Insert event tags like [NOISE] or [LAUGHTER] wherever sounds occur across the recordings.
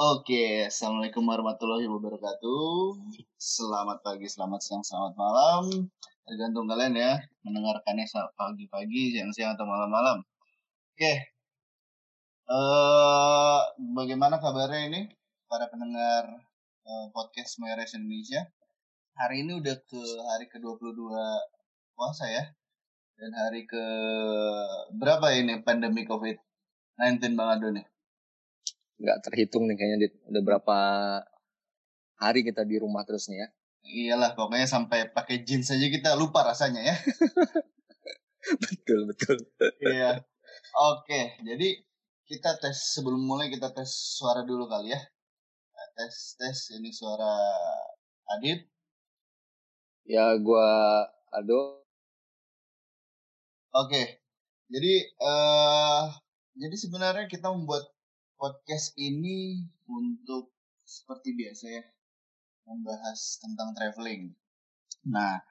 Oke, Assalamualaikum warahmatullahi wabarakatuh. Selamat pagi, selamat siang, selamat malam. Tergantung kalian ya, mendengarkannya pagi-pagi, siang-siang, atau malam-malam. Oke, uh, bagaimana kabarnya ini para pendengar uh, podcast Mayores Indonesia? Hari ini udah ke hari ke-22 puasa ya. Dan hari ke berapa ini pandemi COVID-19 Bang Ado nih? Nggak terhitung nih kayaknya udah berapa hari kita di rumah terus nih ya. Iyalah pokoknya sampai pakai jeans saja kita lupa rasanya ya. [LAUGHS] Betul betul. Iya. Oke jadi kita tes sebelum mulai kita tes suara dulu kali ya. Nah, tes tes ini suara Adit. Ya gua Ado oke jadi uh, jadi sebenarnya kita membuat podcast ini untuk seperti biasa ya membahas tentang traveling. Nah,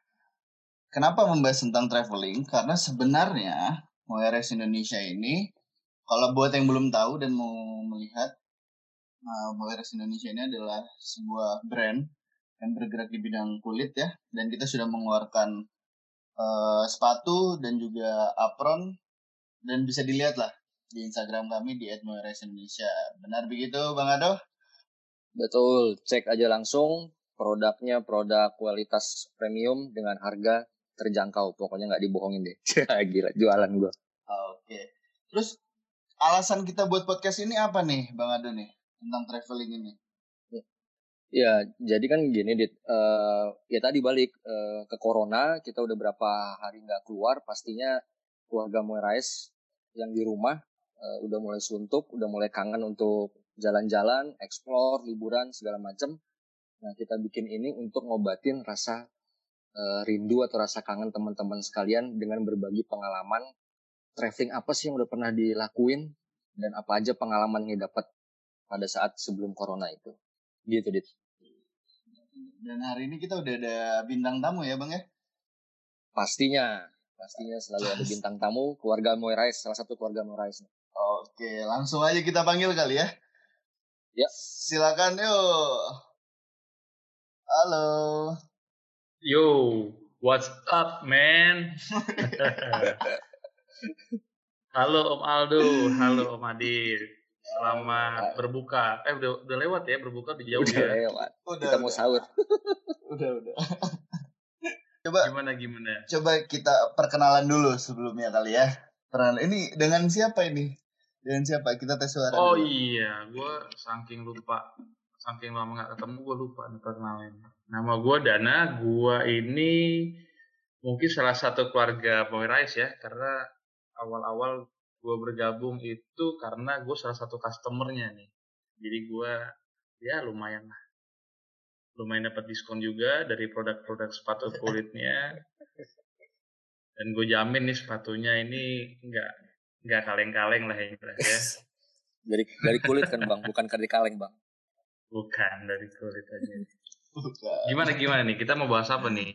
kenapa membahas tentang traveling? Karena sebenarnya MoeRes Indonesia ini kalau buat yang belum tahu dan mau melihat uh, Indonesia ini adalah sebuah brand yang bergerak di bidang kulit ya dan kita sudah mengeluarkan uh, sepatu dan juga apron dan bisa dilihat lah di Instagram kami di Indonesia. Benar begitu Bang Ado? Betul, cek aja langsung produknya produk kualitas premium dengan harga terjangkau. Pokoknya nggak dibohongin deh. [LAUGHS] Gila, jualan gue. Oke. Terus alasan kita buat podcast ini apa nih Bang Ado nih tentang traveling ini? Ya, jadi kan gini, Dit. Uh, ya tadi balik uh, ke Corona, kita udah berapa hari nggak keluar, pastinya keluarga Moerais yang di rumah uh, udah mulai suntuk, udah mulai kangen untuk jalan-jalan, explore, liburan segala macam. Nah, kita bikin ini untuk ngobatin rasa uh, rindu atau rasa kangen teman-teman sekalian dengan berbagi pengalaman traveling apa sih yang udah pernah dilakuin dan apa aja pengalaman yang dapat pada saat sebelum corona itu. Gitu, Dit. Dan hari ini kita udah ada bintang tamu ya, Bang ya? Pastinya, pastinya selalu ada bintang tamu keluarga Moirais, salah satu keluarga Moirais. Oke, langsung aja kita panggil kali ya. Ya. Silakan yuk. Halo. Yo, what's up, man? [LAUGHS] halo Om Aldo, halo Om Adit. Selamat berbuka. Eh udah udah lewat ya berbuka di jauh udah ya. Lewat. Udah, kita mau sahur. [LAUGHS] udah udah. [LAUGHS] coba gimana gimana? Coba kita perkenalan dulu sebelumnya kali ya. Perkenalan ini dengan siapa ini? Dengan siapa? Kita tes suara oh dulu. iya. Gue saking lupa. Saking lama gak ketemu gue lupa kenalin nama gue Dana. Gue ini mungkin salah satu keluarga Boy Rice ya karena awal-awal gue bergabung itu karena gue salah satu customernya nih. Jadi gue ya lumayan lah. Lumayan dapat diskon juga dari produk-produk sepatu kulitnya. Dan gue jamin nih sepatunya ini enggak nggak kaleng-kaleng lah ya. [LAUGHS] dari dari kulit kan bang, bukan dari kaleng bang. Bukan dari kulit aja. Bukan. Gimana gimana nih? Kita mau bahas apa nih?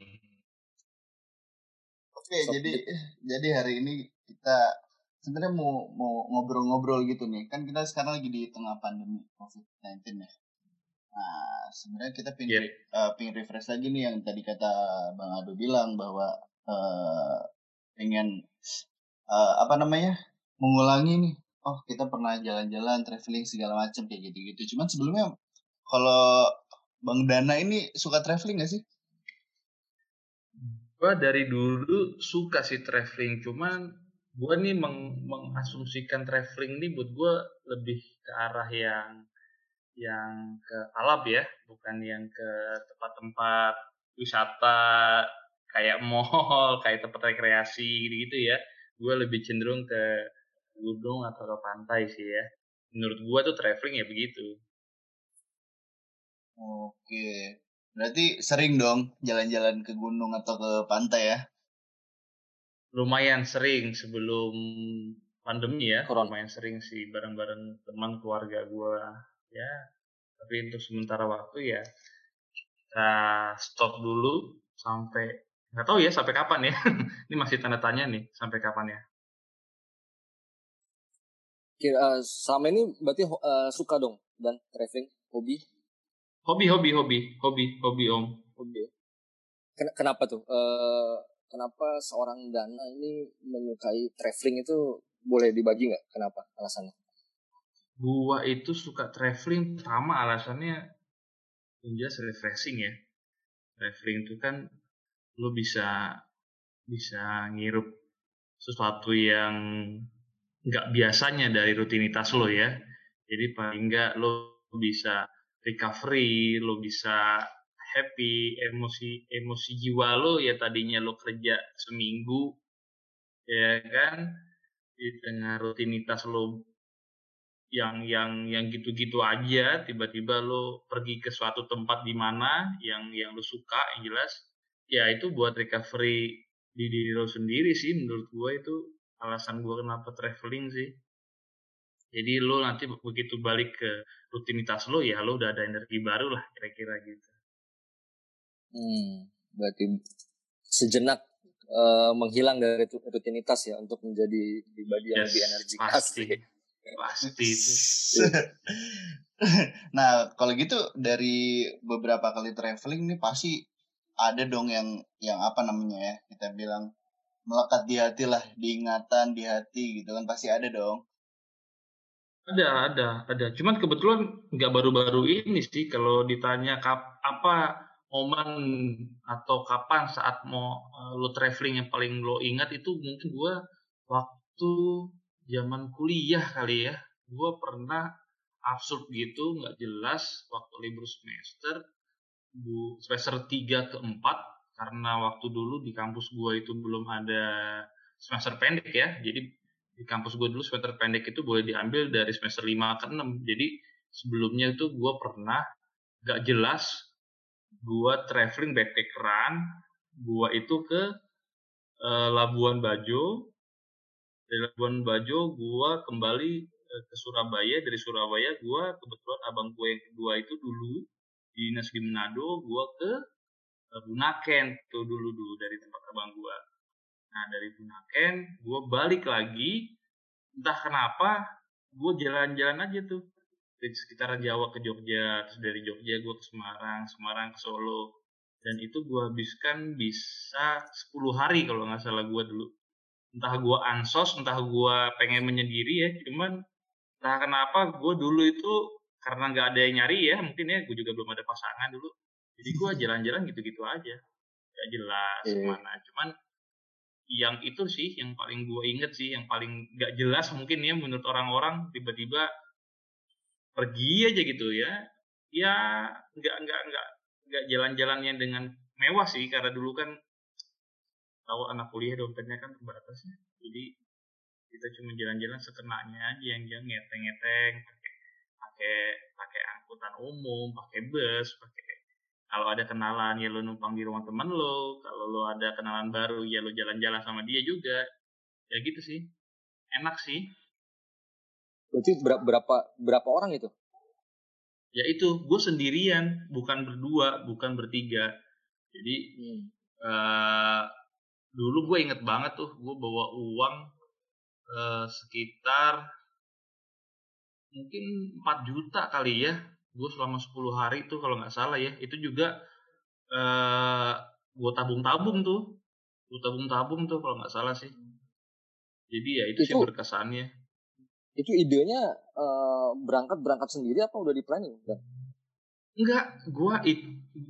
Oke, so, jadi jadi hari ini kita sebenarnya mau mau ngobrol-ngobrol gitu nih. Kan kita sekarang lagi di tengah pandemi COVID-19 ya. Nah, sebenarnya kita pingin yeah. uh, pingin refresh lagi nih yang tadi kata Bang Ado bilang bahwa uh, pengen uh, apa namanya mengulangi nih oh kita pernah jalan-jalan traveling segala macam kayak gitu-gitu cuman sebelumnya kalau Bang Dana ini suka traveling gak sih? Gue dari dulu suka sih traveling, cuman gue nih meng mengasumsikan traveling nih buat gue lebih ke arah yang yang ke alam ya, bukan yang ke tempat-tempat wisata kayak mall, [LAUGHS] kayak tempat rekreasi gitu-gitu ya. Gue lebih cenderung ke gunung atau ke pantai sih ya. Menurut gua tuh traveling ya begitu. Oke. Berarti sering dong jalan-jalan ke gunung atau ke pantai ya? Lumayan sering sebelum pandemi ya. Corona. Lumayan sering sih bareng-bareng teman keluarga gua ya. Tapi untuk sementara waktu ya kita stop dulu sampai nggak tahu ya sampai kapan ya. [LAUGHS] Ini masih tanda tanya nih sampai kapan ya. Kira, uh, selama ini berarti uh, suka dong dan traveling hobi? Hobi, hobi, hobi, hobi, hobi om. Hobi. Ken kenapa tuh? Uh, kenapa seorang Dana ini menyukai traveling itu boleh dibagi nggak? Kenapa alasannya? Gua itu suka traveling pertama alasannya jelas refreshing ya. Traveling itu kan lo bisa bisa ngirup sesuatu yang nggak biasanya dari rutinitas lo ya. Jadi paling nggak lo bisa recovery, lo bisa happy, emosi emosi jiwa lo ya tadinya lo kerja seminggu ya kan di tengah rutinitas lo yang yang yang gitu-gitu aja tiba-tiba lo pergi ke suatu tempat di mana yang yang lo suka yang jelas ya itu buat recovery di diri lo sendiri sih menurut gue itu alasan gue kenapa traveling sih. Jadi lo nanti begitu balik ke rutinitas lo ya lo udah ada energi baru lah kira-kira gitu. Hmm berarti sejenak uh, menghilang dari rutinitas ya untuk menjadi pribadi yang yes, lebih energi pasti. Pasti itu. [LAUGHS] nah, kalau gitu dari beberapa kali traveling nih pasti ada dong yang yang apa namanya ya kita bilang melekat di hati lah, diingatan di hati gitu kan pasti ada dong. Ada, ada, ada. Cuman kebetulan nggak baru-baru ini sih kalau ditanya kap, apa momen atau kapan saat mau uh, lo traveling yang paling lo ingat itu mungkin gua waktu zaman kuliah kali ya gue pernah absurd gitu nggak jelas waktu libur semester bu semester 3 ke 4 karena waktu dulu di kampus gue itu belum ada semester pendek ya jadi di kampus gue dulu semester pendek itu boleh diambil dari semester 5 ke 6 jadi sebelumnya itu gue pernah nggak jelas gue traveling backpackeran gue itu ke uh, Labuan Bajo. Dari Labuan Bajo gue kembali eh, ke Surabaya. Dari Surabaya gue kebetulan abang gue yang kedua itu dulu di dinas di gue ke Bunaken tuh dulu dulu dari tempat abang gue nah dari Bunaken gue balik lagi entah kenapa gue jalan-jalan aja tuh. Di sekitar Jawa ke Jogja terus dari Jogja gue ke Semarang Semarang ke Solo. Dan itu gue habiskan bisa 10 hari kalau nggak salah gue dulu. Entah gue ansos entah gue pengen menyendiri ya cuman entah kenapa gue dulu itu karena nggak ada yang nyari ya mungkin ya gue juga belum ada pasangan dulu jadi gue jalan-jalan gitu-gitu aja. Gak jelas yeah. mana cuman yang itu sih yang paling gue inget sih yang paling nggak jelas mungkin ya menurut orang-orang tiba-tiba pergi aja gitu ya. Ya nggak nggak nggak nggak jalan-jalannya dengan mewah sih karena dulu kan tahu anak kuliah dompetnya kan terbatas ya jadi kita cuma jalan-jalan sekenanya aja yang yang ngeteng-ngeteng pakai pakai pakai angkutan umum pakai bus pakai kalau ada kenalan ya lo numpang di rumah teman lo kalau lo ada kenalan baru ya lo jalan-jalan sama dia juga. Ya gitu sih. Enak sih. Berarti berapa berapa orang itu? Ya itu gue sendirian bukan berdua bukan bertiga. Jadi hmm. uh, dulu gue inget banget tuh gue bawa uang uh, sekitar mungkin 4 juta kali ya gue selama 10 hari tuh kalau nggak salah ya itu juga uh, gue tabung-tabung tuh. Gue tabung-tabung tuh kalau nggak salah sih. Jadi ya itu, itu sih berkesannya. itu idenya uh, berangkat berangkat sendiri apa udah di planning? Kan? Enggak, gua it,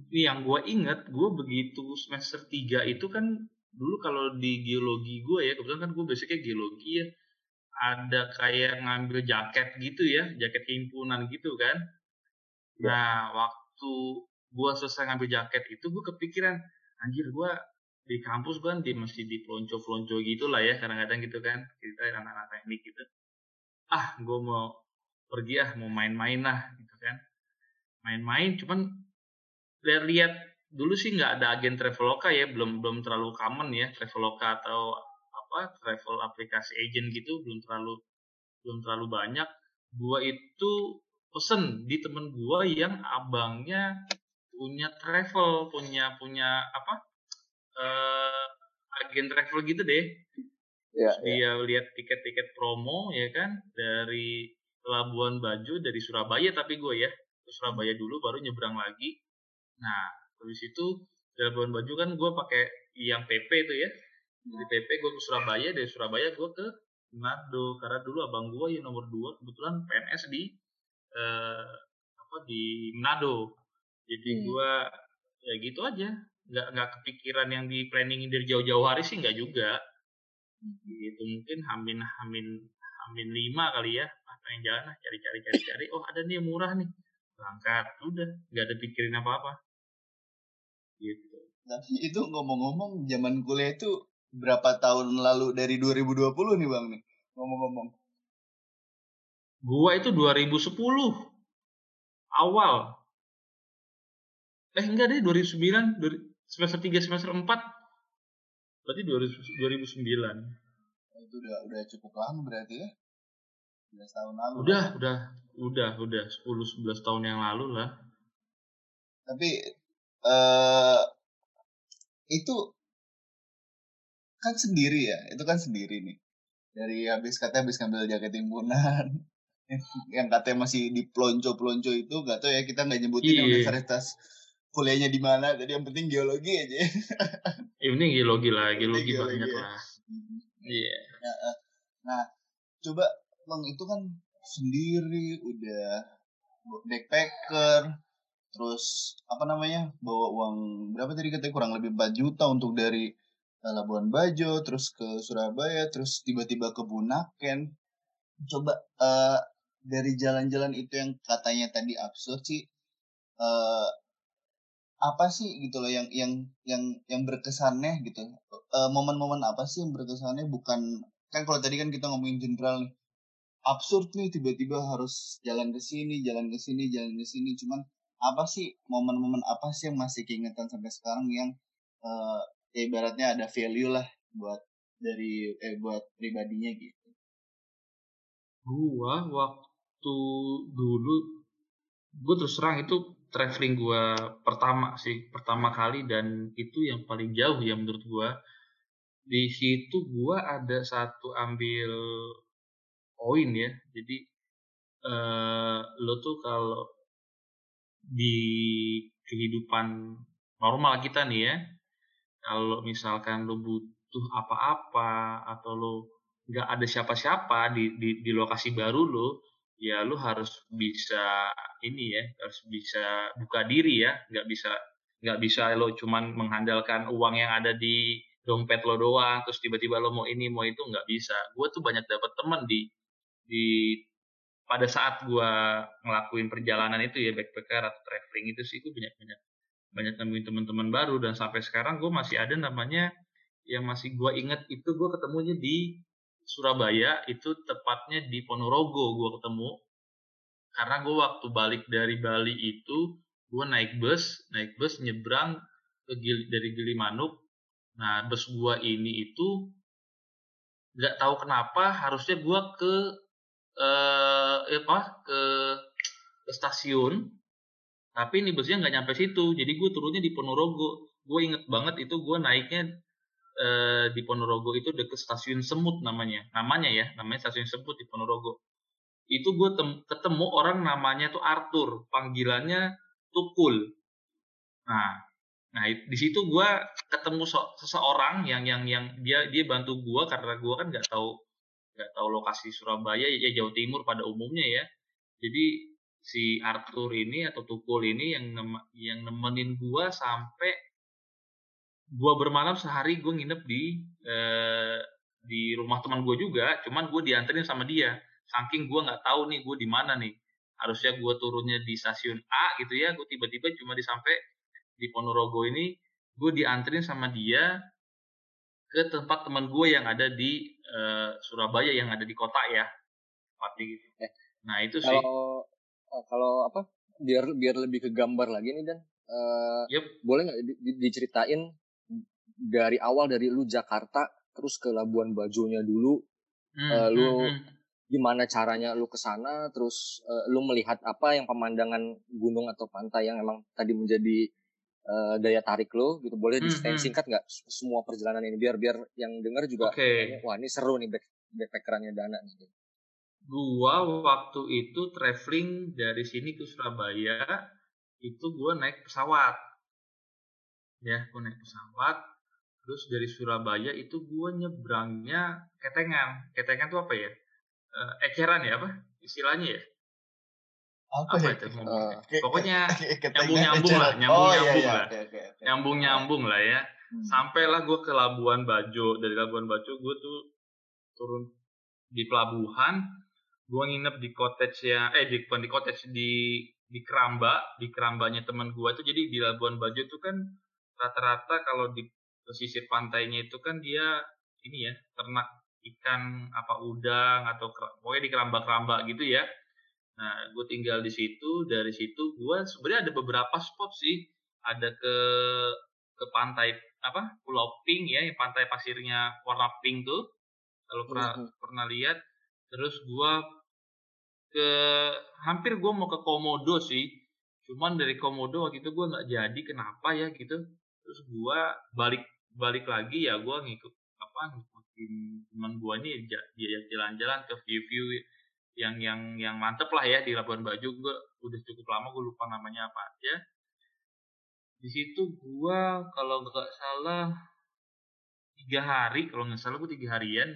yang gue inget, gue begitu semester 3 itu kan dulu kalau di geologi gue ya kebetulan kan gue basicnya geologi ya ada kayak ngambil jaket gitu ya jaket himpunan gitu kan ya. nah waktu gue selesai ngambil jaket itu gue kepikiran anjir gue di kampus kan di masih di pelonco pelonco gitu lah ya kadang-kadang gitu kan kita anak-anak teknik gitu ah gue mau pergi ah mau main-main lah gitu kan main-main cuman lihat-lihat dulu sih nggak ada agen Traveloka ya, belum belum terlalu common ya Traveloka atau apa travel aplikasi agent gitu belum terlalu belum terlalu banyak. Gua itu pesen di temen gua yang abangnya punya travel, punya punya apa? Uh, agen travel gitu deh. Ya, dia lihat tiket-tiket promo ya kan dari Labuan Bajo dari Surabaya tapi gue ya ke Surabaya dulu baru nyebrang lagi. Nah habis itu dari Labuan Bajo kan gue pakai yang PP itu ya dari PP gue ke Surabaya dari Surabaya gue ke Manado karena dulu abang gue ya nomor dua kebetulan PNS di eh, apa di Manado. Jadi hmm. gue ya gitu aja. Nggak nggak kepikiran yang di planning dari jauh-jauh hari sih nggak juga. Gitu mungkin hamin hamin hamin lima kali ya. Ah, pengen jalan lah cari cari cari cari oh ada nih yang murah nih. Berangkat udah. Nggak ada pikirin apa apa gitu. Tapi itu ngomong-ngomong zaman kuliah itu berapa tahun lalu? Dari 2020 nih bang nih. Ngomong-ngomong gua itu 2010 awal eh enggak deh 2009 semester 3 semester 4 Berarti 2009. Itu udah udah cukup lama berarti ya? 11 tahun lalu. Udah, kan? udah, udah, udah 10 11 tahun yang lalu lah. Tapi uh, itu kan sendiri ya, itu kan sendiri nih. Dari habis katanya habis ngambil jaket timbunan, [LAUGHS] yang katanya masih di pelonco-pelonco itu gak tau ya kita nggak nyebutin yeah. universitas kuliahnya di mana jadi yang penting geologi aja [LAUGHS] ya, penting geologi lah geologi, geologi banyak ya. lah iya yeah. nah, nah coba bang itu kan sendiri udah backpacker terus apa namanya bawa uang berapa tadi katanya kurang lebih 4 juta untuk dari eh, Labuan Bajo terus ke Surabaya terus tiba-tiba ke Bunaken coba uh, dari jalan-jalan itu yang katanya tadi absurd sih uh, apa sih gitu loh yang yang yang yang berkesannya gitu. Momen-momen apa sih yang berkesannya? Bukan kan kalau tadi kan kita ngomongin general nih absurd nih tiba-tiba harus jalan ke sini jalan ke sini jalan ke sini. Cuman apa sih momen-momen apa sih yang masih keingetan sampai sekarang yang uh, ya ibaratnya ada value lah buat dari eh buat pribadinya gitu? Gua waktu dulu gue terus terang itu traveling gue pertama sih pertama kali dan itu yang paling jauh ya menurut gue di situ gue ada satu ambil poin ya jadi uh, lo tuh kalau di kehidupan normal kita nih ya kalau misalkan lo butuh apa-apa atau lo nggak ada siapa-siapa di, di di lokasi baru lo ya lu harus bisa ini ya harus bisa buka diri ya. Nggak bisa nggak bisa lo cuman mengandalkan uang yang ada di dompet lo doang terus tiba-tiba lo mau ini mau itu nggak bisa. Gue tuh banyak dapat teman di di pada saat gue ngelakuin perjalanan itu ya backpacker atau traveling itu sih gue banyak banyak banyak nemuin teman-teman baru. Dan sampai sekarang gue masih ada namanya yang masih gue inget itu gue ketemunya di Surabaya itu tepatnya di Ponorogo gue ketemu. Karena gue waktu balik dari Bali itu gue naik bus naik bus nyebrang ke Gili, dari Gilimanuk. Nah bus gue ini itu nggak tahu kenapa harusnya gue ke eh, apa ke, ke stasiun. Tapi ini busnya nggak nyampe situ jadi gue turunnya di Ponorogo. Gue inget banget itu gue naiknya eh, di Ponorogo itu deket stasiun Semut namanya. Namanya ya namanya stasiun Semut di Ponorogo. Itu gue ketemu orang namanya tuh Arthur panggilannya Tukul nah nah di situ gue ketemu so seseorang yang yang yang dia dia bantu gue karena gue kan nggak tahu nggak tahu lokasi Surabaya ya Jawa Timur pada umumnya ya. Jadi si Arthur ini atau Tukul ini yang nem yang nemenin gue sampai gue bermalam sehari gue nginep di eh, di rumah teman gue juga cuman gue dianterin sama dia. Saking gue nggak tahu nih gue di mana nih. Harusnya gue turunnya di stasiun A gitu ya gue tiba-tiba cuma disampai di Ponorogo ini gue dianterin sama dia ke tempat teman gue yang ada di uh, Surabaya yang ada di kota ya pasti gitu. Eh, nah itu sih. kalau kalau apa biar biar lebih ke gambar lagi nih dan. Uh, yep. boleh nggak di, di, diceritain dari awal dari lu Jakarta terus ke Labuan Bajonya dulu hmm, uh, lu hmm, hmm. gimana caranya lu ke sana terus uh, lu melihat apa yang pemandangan gunung atau pantai yang emang tadi menjadi uh, daya tarik lo gitu boleh Hmm, diceritain hmm. singkat nggak semua perjalanan ini biar biar yang dengar juga Oke. kayaknya, wah ini seru nih back backpackerannya Dana nih Gua waktu itu traveling dari sini ke Surabaya itu gua naik pesawat. Ya, gua naik pesawat. Terus dari Surabaya itu gua nyebrangnya Ketengan. Ketengan itu apa ya? Eh, eceran ya apa? Istilahnya ya? Apa, Apa ya? itu kayak- Pokoknya kayak ketengan nyambung-nyambung lah, eceran. nyambung-nyambung oh, iya, iya. lah. Oke, oke, oke. Nyambung-nyambung lah ya. Hmm. Sampailah gue ke Labuan Bajo. Dari Labuan Bajo gue tuh turun di pelabuhan. Gue nginep di cottage ya, eh di bukan di cottage di di Keramba, di Kerambanya teman gue tuh. Jadi di Labuan Bajo tuh kan rata-rata kalau di pesisir pantainya itu kan dia ini ya ternak ikan apa udang atau pokoknya di keramba-keramba gitu ya. Nah, gue tinggal di situ. Dari situ gue sebenarnya ada beberapa spot sih. Ada ke ke pantai apa Pulau Pink ya, yang pantai pasirnya warna pink tuh. Kalau pernah Mhm. pernah lihat. Terus gua ke hampir gua mau ke Komodo sih. Cuman dari Komodo waktu itu gua nggak jadi kenapa ya gitu. Terus gua balik balik lagi ya gua ngikut apa ngikutin teman nih ja- diajak jalan-jalan ke view-view yang yang yang mantep lah ya di Labuan Bajo. Gua udah cukup lama gua lupa namanya apa aja. Di situ gua kalau nggak salah tiga hari kalau nggak salah gua tiga harian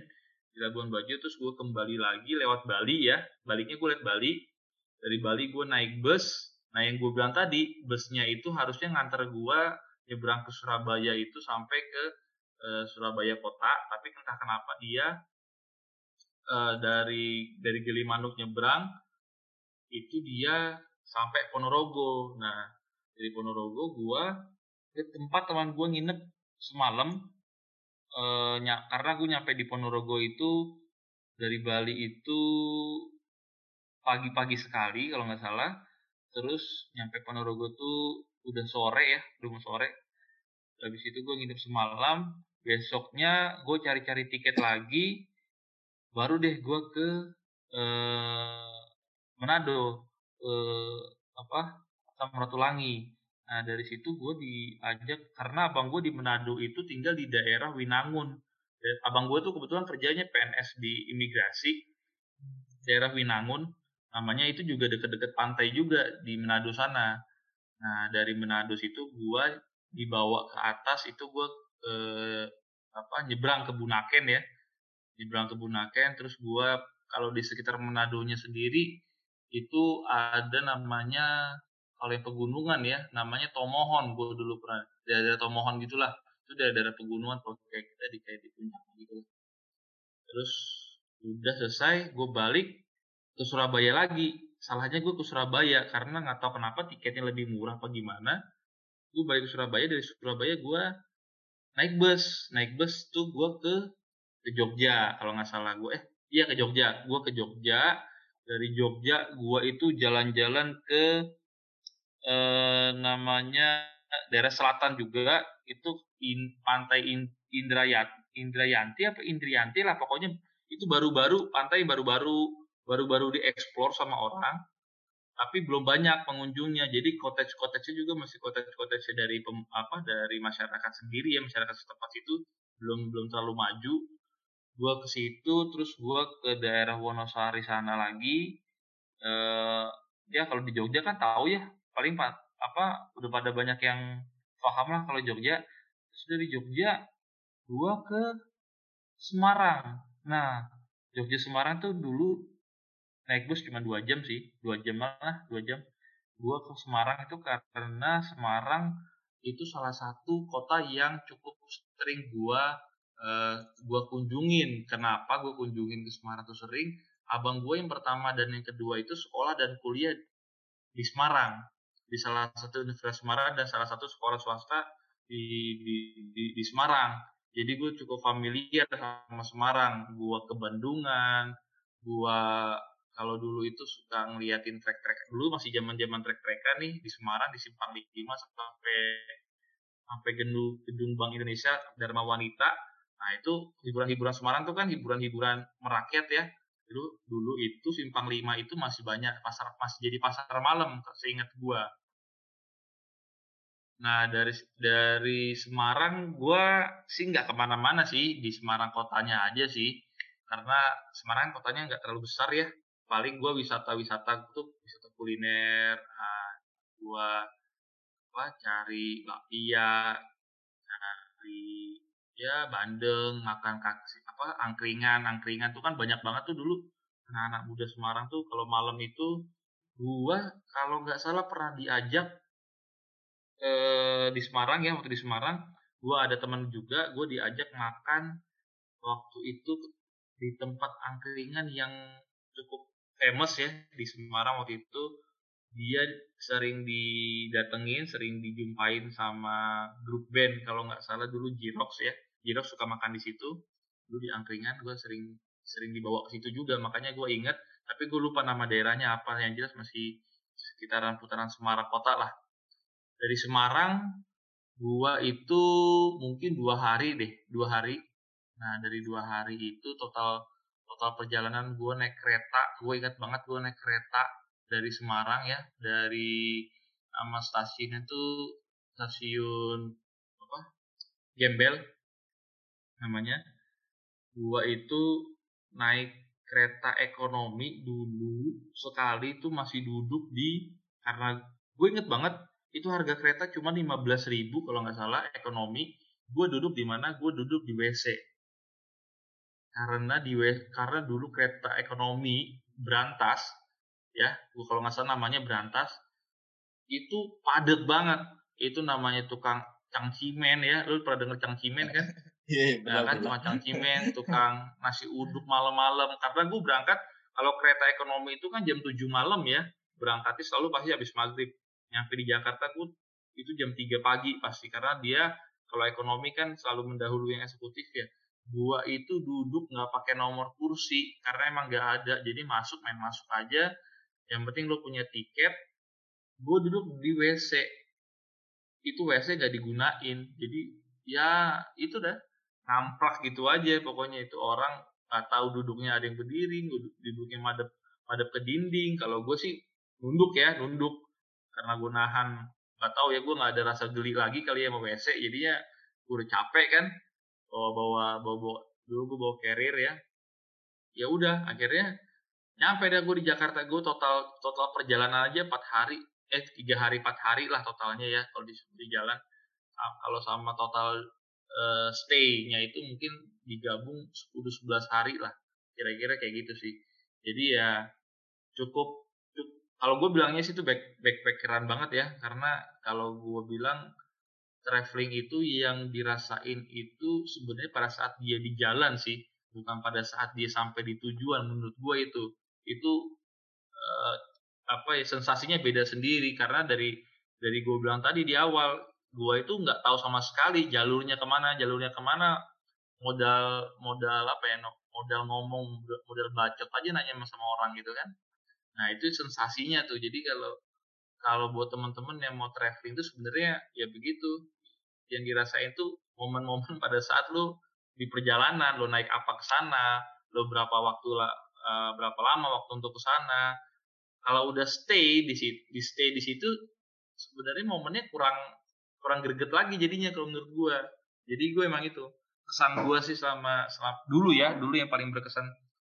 di Labuan Bajo. Terus gua kembali lagi lewat Bali ya. Baliknya gua lihat Bali. Dari Bali gua naik bus. Nah yang gua bilang tadi busnya itu harusnya nganter gua nyebrang ke Surabaya itu sampai ke eh, Surabaya kota. Tapi entah kenapa dia eh, dari dari Gilimanuk nyebrang itu dia sampai Ponorogo. Nah dari Ponorogo gua ke tempat teman gua nginep semalam ny- karena gue nyampe di Ponorogo itu dari Bali itu pagi-pagi sekali kalau nggak salah. Terus nyampe Ponorogo tuh udah sore ya udah sore habis itu gue nginep semalam besoknya gue cari-cari tiket lagi baru deh gue ke eh, Manado eh, apa Samratulangi Nah dari situ gue diajak karena abang gue di Manado itu tinggal di daerah Winangun. Dan abang gue tuh kebetulan kerjanya PNS di imigrasi daerah Winangun. Namanya itu juga deket-deket pantai juga di Manado sana. Nah dari Manado situ gue dibawa ke atas itu gue eh, apa nyebrang ke Bunaken ya. Nyebrang ke Bunaken terus gue kalau di sekitar Manado-nya sendiri itu ada namanya kalau yang pegunungan ya namanya Tomohon gue dulu pernah daerah Tomohon gitulah. Itu daerah-daerah pegunungan kalau kayak kita di kayak di puncak gitu. Terus udah selesai gue balik ke Surabaya lagi salahnya gue ke Surabaya karena nggak tahu kenapa tiketnya lebih murah apa gimana. Gue balik ke Surabaya dari Surabaya gue naik bus. Naik bus tuh gue ke ke Jogja kalau nggak salah gue eh iya ke Jogja. Gue ke Jogja. Dari Jogja gue itu jalan-jalan ke eh, namanya daerah selatan juga. Itu in, pantai in, Indrayat Indrayanti apa Indrianti lah pokoknya. Itu baru-baru pantai baru-baru baru-baru dieksplor sama orang tapi belum banyak pengunjungnya. Jadi cottage cottage juga masih cottage cottage dari pem, apa dari masyarakat sendiri ya masyarakat setempat itu belum belum terlalu maju. Gua ke situ terus gua ke daerah Wonosari sana lagi. Eh ya kalau di Jogja kan tahu ya paling apa udah pada banyak yang paham lah kalau Jogja. Terus dari Jogja gua ke Semarang. Nah Jogja Semarang tuh dulu naik bus cuma dua jam sih. Dua jam lah dua jam. Gua ke Semarang itu karena Semarang itu salah satu kota yang cukup sering gua eh, gua kunjungin. Kenapa gua kunjungin ke Semarang tuh sering? Abang gue yang pertama dan yang kedua itu sekolah dan kuliah di Semarang. Di salah satu universitas Semarang dan salah satu sekolah swasta di di, di, di Semarang. Jadi gue cukup familiar sama Semarang. Gue ke Bandungan gue kalau dulu itu suka ngeliatin trek-trek dulu masih zaman zaman trek-trekan nih di Semarang di Simpang Lima sampai sampai gedung gedung Bank Indonesia Dharma Wanita. Nah itu hiburan-hiburan Semarang tuh kan hiburan-hiburan merakyat ya. Dulu dulu itu simpang lima itu masih banyak pasar masih jadi pasar malam seingat gua. Nah dari dari Semarang gue sih nggak ke mana-mana sih di Semarang kotanya aja sih. Karena Semarang kotanya nggak terlalu besar ya paling gue wisata-wisata tuh wisata kuliner nah, gue apa cari bakpia cari ya bandeng makan kaki apa angkringan. Angkringan tuh kan banyak banget tuh dulu. Anak-anak muda Semarang tuh kalau malam itu gue kalau nggak salah pernah diajak eh, di Semarang ya waktu di Semarang gue ada teman juga gue diajak makan waktu itu di tempat angkringan yang cukup famous ya di Semarang waktu itu. Dia sering didatengin sering dijumpain sama grup band. Kalau nggak salah dulu Jirox ya. Jirox suka makan di situ. Dulu di angkringan gue sering sering dibawa ke situ juga. Makanya gue inget tapi gue lupa nama daerahnya apa. Yang jelas masih sekitaran putaran Semarang kota lah. Dari Semarang gua itu mungkin dua hari deh. Dua hari. Nah dari dua hari itu total total perjalanan gua naik kereta. Gue ingat banget gua naik kereta dari Semarang ya dari nama stasiunnya tuh stasiun apa? Gembel namanya. Gua itu naik kereta ekonomi dulu sekali itu masih duduk di karena gue inget banget itu harga kereta cuma 15 ribu kalau nggak salah ekonomi. Gue duduk di mana? Gue duduk di WC karena di karena dulu kereta ekonomi berantas ya gue kalau nggak salah namanya berantas itu padat banget. Itu namanya tukang cangcimen ya. Lu pernah denger cangcimen kan? [LAUGHS] Iya, Nah, kan cuma cangcimen, [LAUGHS] tukang nasi uduk malam-malam. Karena gue berangkat, kalau kereta ekonomi itu kan jam 7 malam ya. Berangkatnya selalu pasti habis maghrib. Nyampe di Jakarta tuh itu jam 3 pagi pasti. Karena dia kalau ekonomi kan selalu mendahului yang eksekutif ya gua itu duduk nggak pakai nomor kursi karena emang nggak ada. Jadi masuk main masuk aja. Yang penting lo punya tiket. Gua duduk di WC itu WC gak digunain. Jadi ya itu dah. Ngamprak gitu aja pokoknya itu orang. Nggak tahu duduknya ada yang berdiri duduknya madep madep ke dinding. Kalau gue sih nunduk ya nunduk. Karena gue nahan. Nggak tahu ya gue nggak ada rasa geli lagi kali ya mau WC jadinya gue udah capek kan bawa bawa bawa, bawa dulu gue bawa carrier ya. Ya udah akhirnya nyampe deh gue di Jakarta. Gue total total perjalanan aja empat hari. Eh tiga hari empat hari lah totalnya ya kalau di, di jalan. Kalau sama total uh, stay-nya itu mungkin digabung 10-11 hari lah. Kira-kira kayak gitu sih. Jadi ya cukup kalau gue bilangnya sih itu back backpackeran banget ya. Karena kalau gue bilang traveling itu yang dirasain itu sebenarnya pada saat dia di jalan sih bukan pada saat dia sampai di tujuan menurut gue itu. Itu uh, apa ya sensasinya beda sendiri karena dari dari gue bilang tadi di awal gue itu nggak tahu sama sekali jalurnya ke mana jalurnya ke mana. Modal modal apa ya modal ngomong modal bacot aja nanya sama orang gitu kan. Nah itu sensasinya tuh. Jadi kalau kalau buat teman-teman yang mau traveling itu sebenarnya ya begitu. Yang dirasain tuh momen-momen [LAUGHS] pada saat lu di perjalanan, lu naik apa ke sana, lu berapa waktu uh, berapa lama waktu untuk ke sana. Kalau udah stay di situ, di stay di situ sebenarnya momennya kurang kurang greget lagi jadinya kalau menurut gua. Jadi gue emang itu kesan gua sih selama, selama dulu ya, dulu yang paling berkesan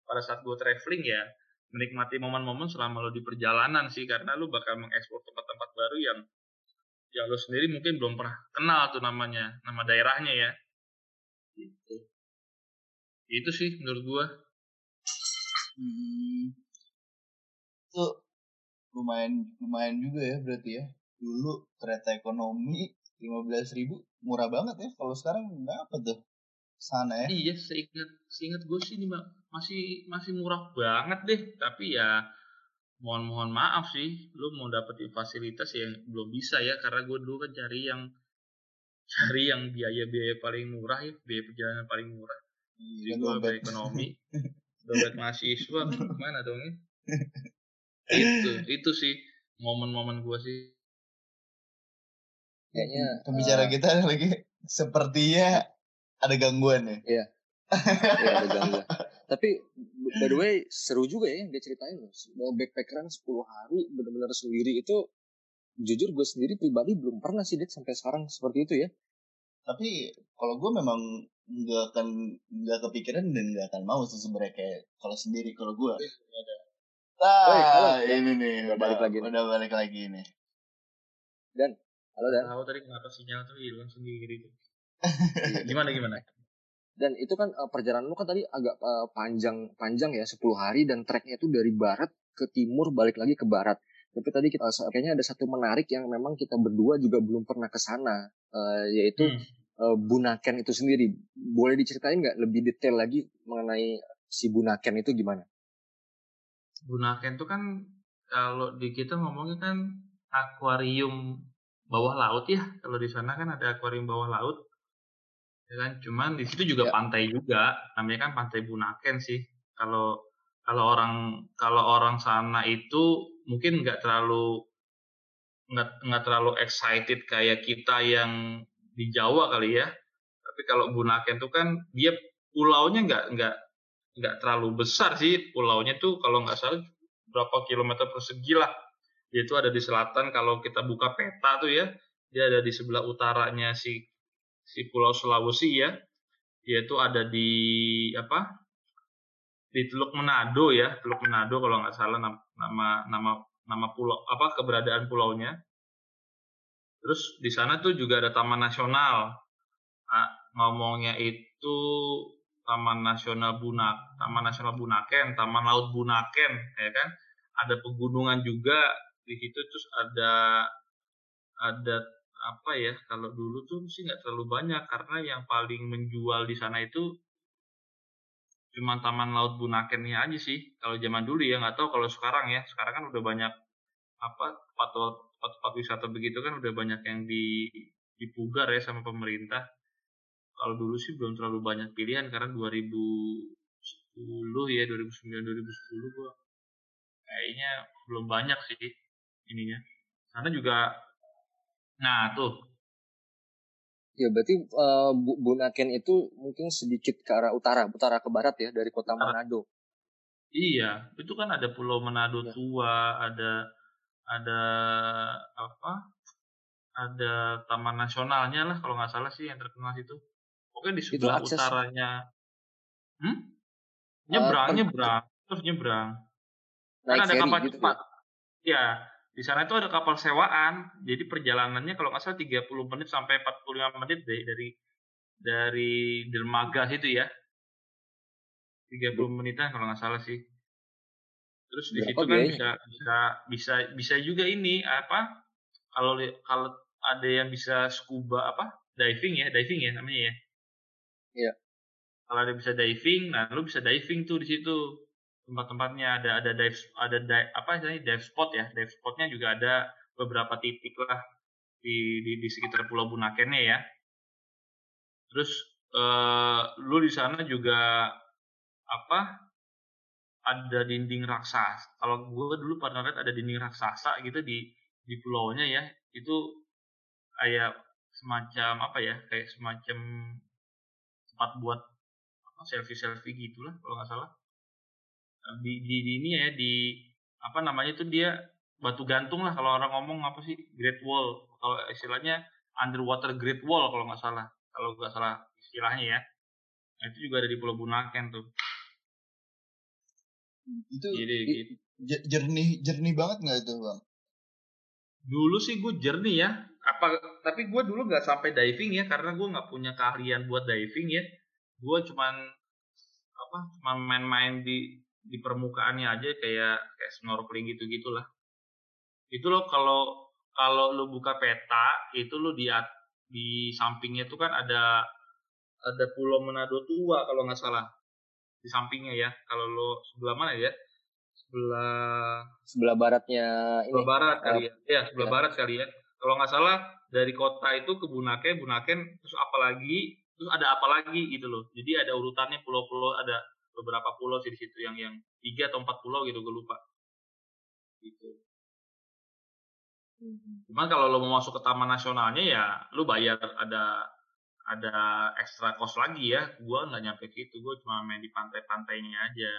pada saat gua traveling ya menikmati momen-momen selama lo di perjalanan sih karena lo bakal mengeksplor tempat-tempat baru yang yang lo sendiri mungkin belum pernah kenal tuh namanya nama daerahnya ya. Gitu. Itu sih menurut gua. Hmm, itu lumayan lumayan juga ya berarti ya. Dulu kereta ekonomi lima belas ribu murah banget ya. Kalau sekarang berapa tuh? Sana ya? Iya seingat seingat gue sih masih masih murah banget deh. Tapi ya mohon mohon maaf sih lu mau dapetin fasilitas yang belum bisa ya. Karena gue dulu kan cari yang cari yang biaya biaya paling murah ya. Biaya perjalanan paling murah. Jadi gue biaya ekonomi dompet mahasiswa gimana dong ya? [LAUGHS] Itu itu sih momen-momen gue sih. Kayaknya pembicara uh, kita lagi sepertinya ada gangguan ya? Iya. Ya, ada gangguan [LAUGHS] tapi by the way seru juga ya yang dia ceritain loh. Mau backpackeran 10 hari benar-benar sendiri itu jujur gue sendiri pribadi belum pernah sih Dit sampai sekarang seperti itu ya. Tapi kalau gue memang nggak akan nggak kepikiran dan nggak akan mau sih sebenarnya kayak kalau sendiri kalau gue ah Woi, halo, ini nih Udah balik lagi udah balik lagi nih. Dan halo dan. Tahu tadi kenapa sinyal tuh hilang sendiri tuh. [LAUGHS] Gimana gimana? Dan itu kan eh, perjalanan lu kan tadi agak eh, panjang panjang ya 10 hari dan treknya itu dari barat ke timur balik lagi ke barat tapi tadi kita kayaknya ada satu menarik yang memang kita berdua juga belum pernah ke sana eh, yaitu Hmm. eh, Bunaken itu sendiri boleh diceritain nggak lebih detail lagi mengenai si Bunaken itu gimana Bunaken tuh kan kalau di kita ngomongnya kan akuarium bawah laut ya. Kalau di sana kan ada akuarium bawah laut. Ya kan, cuman di situ juga Ya. pantai juga. Namanya kan pantai Bunaken sih. Kalau kalau orang kalau orang sana itu mungkin nggak terlalu nggak nggak terlalu excited kayak kita yang di Jawa kali ya. Tapi kalau Bunaken tuh kan dia pulaunya nggak nggak nggak terlalu besar sih pulaunya tuh kalau nggak salah berapa kilometer persegi lah dia itu ada di selatan kalau kita buka peta tuh ya dia ada di sebelah utaranya si si pulau Sulawesi ya dia itu ada di apa di Teluk Manado ya Teluk Manado kalau nggak salah nam- nama nama nama pulau apa keberadaan pulaunya terus di sana tuh juga ada Taman Nasional Ah, ngomongnya itu Taman Nasional Bunak, Taman Nasional Bunaken, Taman Laut Bunaken, ya kan? Ada pegunungan juga di situ terus ada ada apa ya? Kalau dulu tuh sih nggak terlalu banyak karena yang paling menjual di sana itu cuma Taman Laut Bunakennya aja sih. Kalau zaman dulu ya nggak tahu kalau sekarang ya. Sekarang kan udah banyak apa tempat tempat wisata begitu kan udah banyak yang di dipugar ya sama pemerintah kalau dulu sih belum terlalu banyak pilihan karena 2010 ya 2009 2010 gua kayaknya belum banyak sih ininya karena juga nah tuh ya berarti Bu- Bunaken itu mungkin sedikit ke arah utara utara ke barat ya dari kota Utara. Manado iya itu kan ada Pulau Manado Ya. tua ada ada apa ada taman nasionalnya lah kalau nggak salah sih yang terkenal situ pokoknya di sebelah akses- utaranya hmm? nyebrang per- nyebrang terus nyebrang naik kan ada kapal gitu cepat. Ya, di sana itu ada kapal sewaan. Jadi perjalanannya kalau nggak salah 30 menit sampai 45 menit deh dari dari dermaga situ ya. 30 menitan kalau nggak salah sih. Terus di situ kan biayanya? bisa bisa bisa bisa juga ini apa? Kalau kalau ada yang bisa scuba apa? Diving ya, diving ya namanya ya. Iya. Kalau ada bisa diving, nah lu bisa diving tuh di situ tempat-tempatnya ada ada dive ada dive, apa istilahnya dive spot ya. Dive spotnya juga ada beberapa titik lah di di, di sekitar Pulau Bunakennya ya. Terus eh, lu di sana juga apa ada dinding raksasa. Kalau gue dulu pernah lihat ada dinding raksasa gitu di di pulaunya ya. Itu kayak semacam apa ya kayak semacam tempat buat selfie selfie gitulah kalau nggak salah di, di, di ini ya di apa namanya itu dia batu gantung lah kalau orang ngomong apa sih Great Wall. Kalau istilahnya underwater Great Wall kalau nggak salah. Kalau nggak salah istilahnya ya. Nah, itu juga ada di Pulau Bunaken tuh. Itu jadi i- gitu. jernih jernih banget nggak itu bang? Dulu sih gue jernih ya. Apa tapi gue dulu nggak sampai diving ya karena gue nggak punya keahlian buat diving ya. Gue cuman apa cuman main-main di di permukaannya aja kayak kayak snorkeling gitu gitulah itu loh kalau kalau lu buka peta itu lu di di sampingnya tuh kan ada ada Pulau Manado tua kalau nggak salah. Di sampingnya ya kalau lo sebelah mana ya? Sebelah sebelah baratnya ini. Sebelah barat kali ya. Ya sebelah ya. barat kali ya. Kalau nggak salah dari kota itu ke Bunaken Bunaken terus apa lagi terus ada apa lagi gitu loh. Jadi ada urutannya pulau-pulau ada beberapa pulau sih di situ. Yang yang tiga atau empat pulau gitu gue lupa. Gitu. Cuman kalau lo mau masuk ke taman nasionalnya ya lu bayar ada ada ekstra cost lagi ya. Gua nggak nyampe situ gua cuma main di pantai-pantainya aja.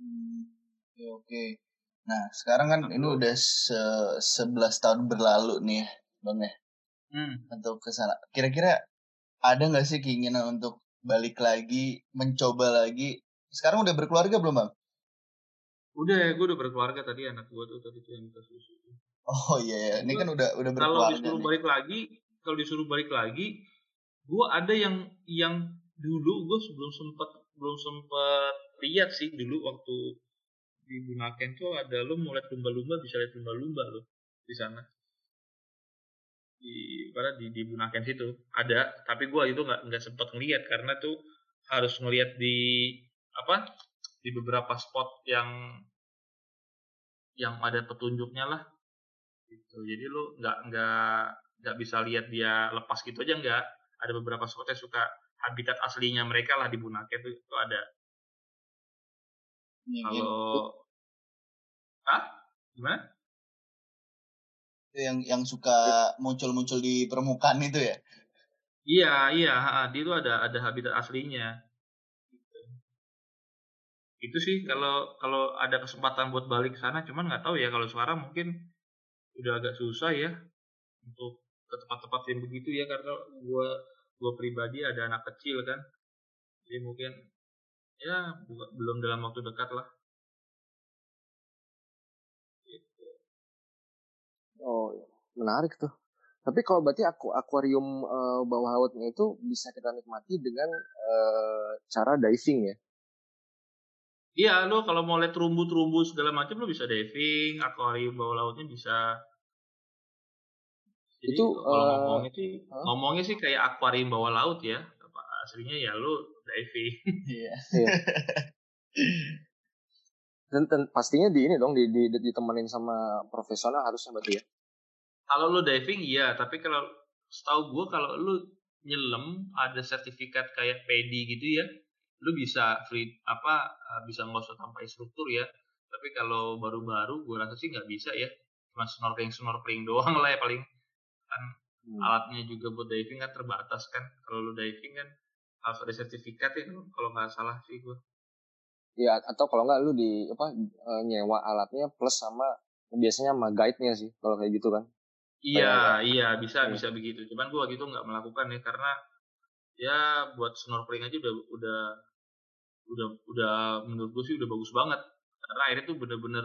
Hmm, oke oke. Nah, sekarang kan ini udah se 11 tahun berlalu nih, ya, Bang ya. Hmm. Untuk ke sana. Kira-kira ada nggak sih keinginan untuk balik lagi, mencoba lagi? Sekarang udah berkeluarga belum, Bang? Udah, gue udah berkeluarga tadi anak gue tuh tadi tuh yang minta susu. Oh iya, iya. ini kan udah udah Kalau berkeluarga. disuruh nih. balik lagi, kalau disuruh balik lagi, gue ada yang yang dulu gue sebelum sempet belum sempet lihat sih dulu waktu di Bunaken tuh ada lo mulai lumba-lumba bisa lihat lumba-lumba lo di sana di pada di di Bunaken situ ada tapi gue itu nggak nggak sempet ngeliat karena tuh harus ngeliat di apa di beberapa spot yang yang ada petunjuknya lah. Gitu. Jadi lu nggak nggak nggak bisa lihat dia lepas gitu aja nggak. Ada beberapa spot yang suka habitat aslinya mereka lah di Bunaken tuh itu ada. Yang- yang- kalau ah gimana yang yang suka muncul-muncul di permukaan itu ya. iya iya dia tuh ada ada habitat aslinya gitu. itu sih kalau kalau ada kesempatan buat balik ke sana cuman nggak tahu ya kalau sekarang mungkin udah agak susah ya untuk ke tempat-tempat yang begitu ya karena gua gua pribadi ada anak kecil kan jadi mungkin ya belum dalam waktu dekat lah Oh, iya. menarik tuh. Tapi kalau berarti aku akuarium eh, bawah lautnya itu bisa kita nikmati dengan eh, cara diving ya. Iya, lo kalau mau lihat terumbu-terumbu segala macam lo bisa diving, akuarium bawah lautnya bisa. Jadi Itu, kalau eh, ngomongnya sih, huh? ngomongnya sih kayak akuarium bawah laut ya. Apa aslinya ya lo diving. Iya. [LAUGHS] Dan, dan pastinya di ini dong di, di, di- ditemenin sama profesional harusnya berarti ya. kalau lo diving iya, tapi kalau setahu gue kalau lo nyelam ada sertifikat kayak PD gitu ya, lo bisa free apa eh, bisa nggak usah tanpa instruktur ya. Tapi kalau baru-baru gue rasa sih nggak bisa ya. Cuma snorkeling snorkeling doang lah ya paling kan Hmm. alatnya juga buat diving kan terbatas kan kalau lu diving kan harus ada sertifikat ya kalau nggak salah sih gue Ya atau kalau nggak lu di apa eh, nyewa alatnya plus sama biasanya sama guide-nya sih kalau kayak gitu kan. iya iya bisa Iya. bisa begitu cuman gue gitu nggak melakukan ya karena ya buat snorkeling aja udah udah udah udah menurut gue sih udah bagus banget karena airnya tuh bener-bener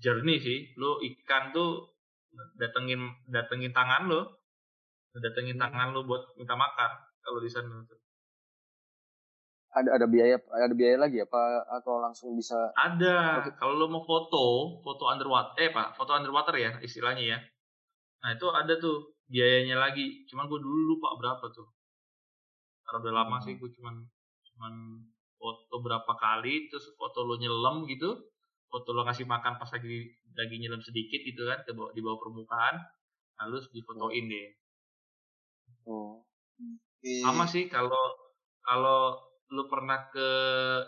jernih sih lo ikan tuh datengin datengin tangan lo datengin tangan lo buat minta makan kalau di sana tuh. Ada ada biaya ada biaya lagi apa atau langsung bisa Ada. Kalau lo mau foto, foto underwater, eh pak, foto underwater ya istilahnya ya. Nah itu ada tuh biayanya lagi. Cuman gue dulu lupa berapa tuh. Karena udah lama Hmm. sih gue cuman cuman foto berapa kali, terus foto lo nyelam gitu, foto lo ngasih makan pas lagi lagi nyelam sedikit gitu kan, ke bawah, di bawah permukaan, lalu difotoin deh. oh, Oke. Sama sih kalau kalau lu pernah ke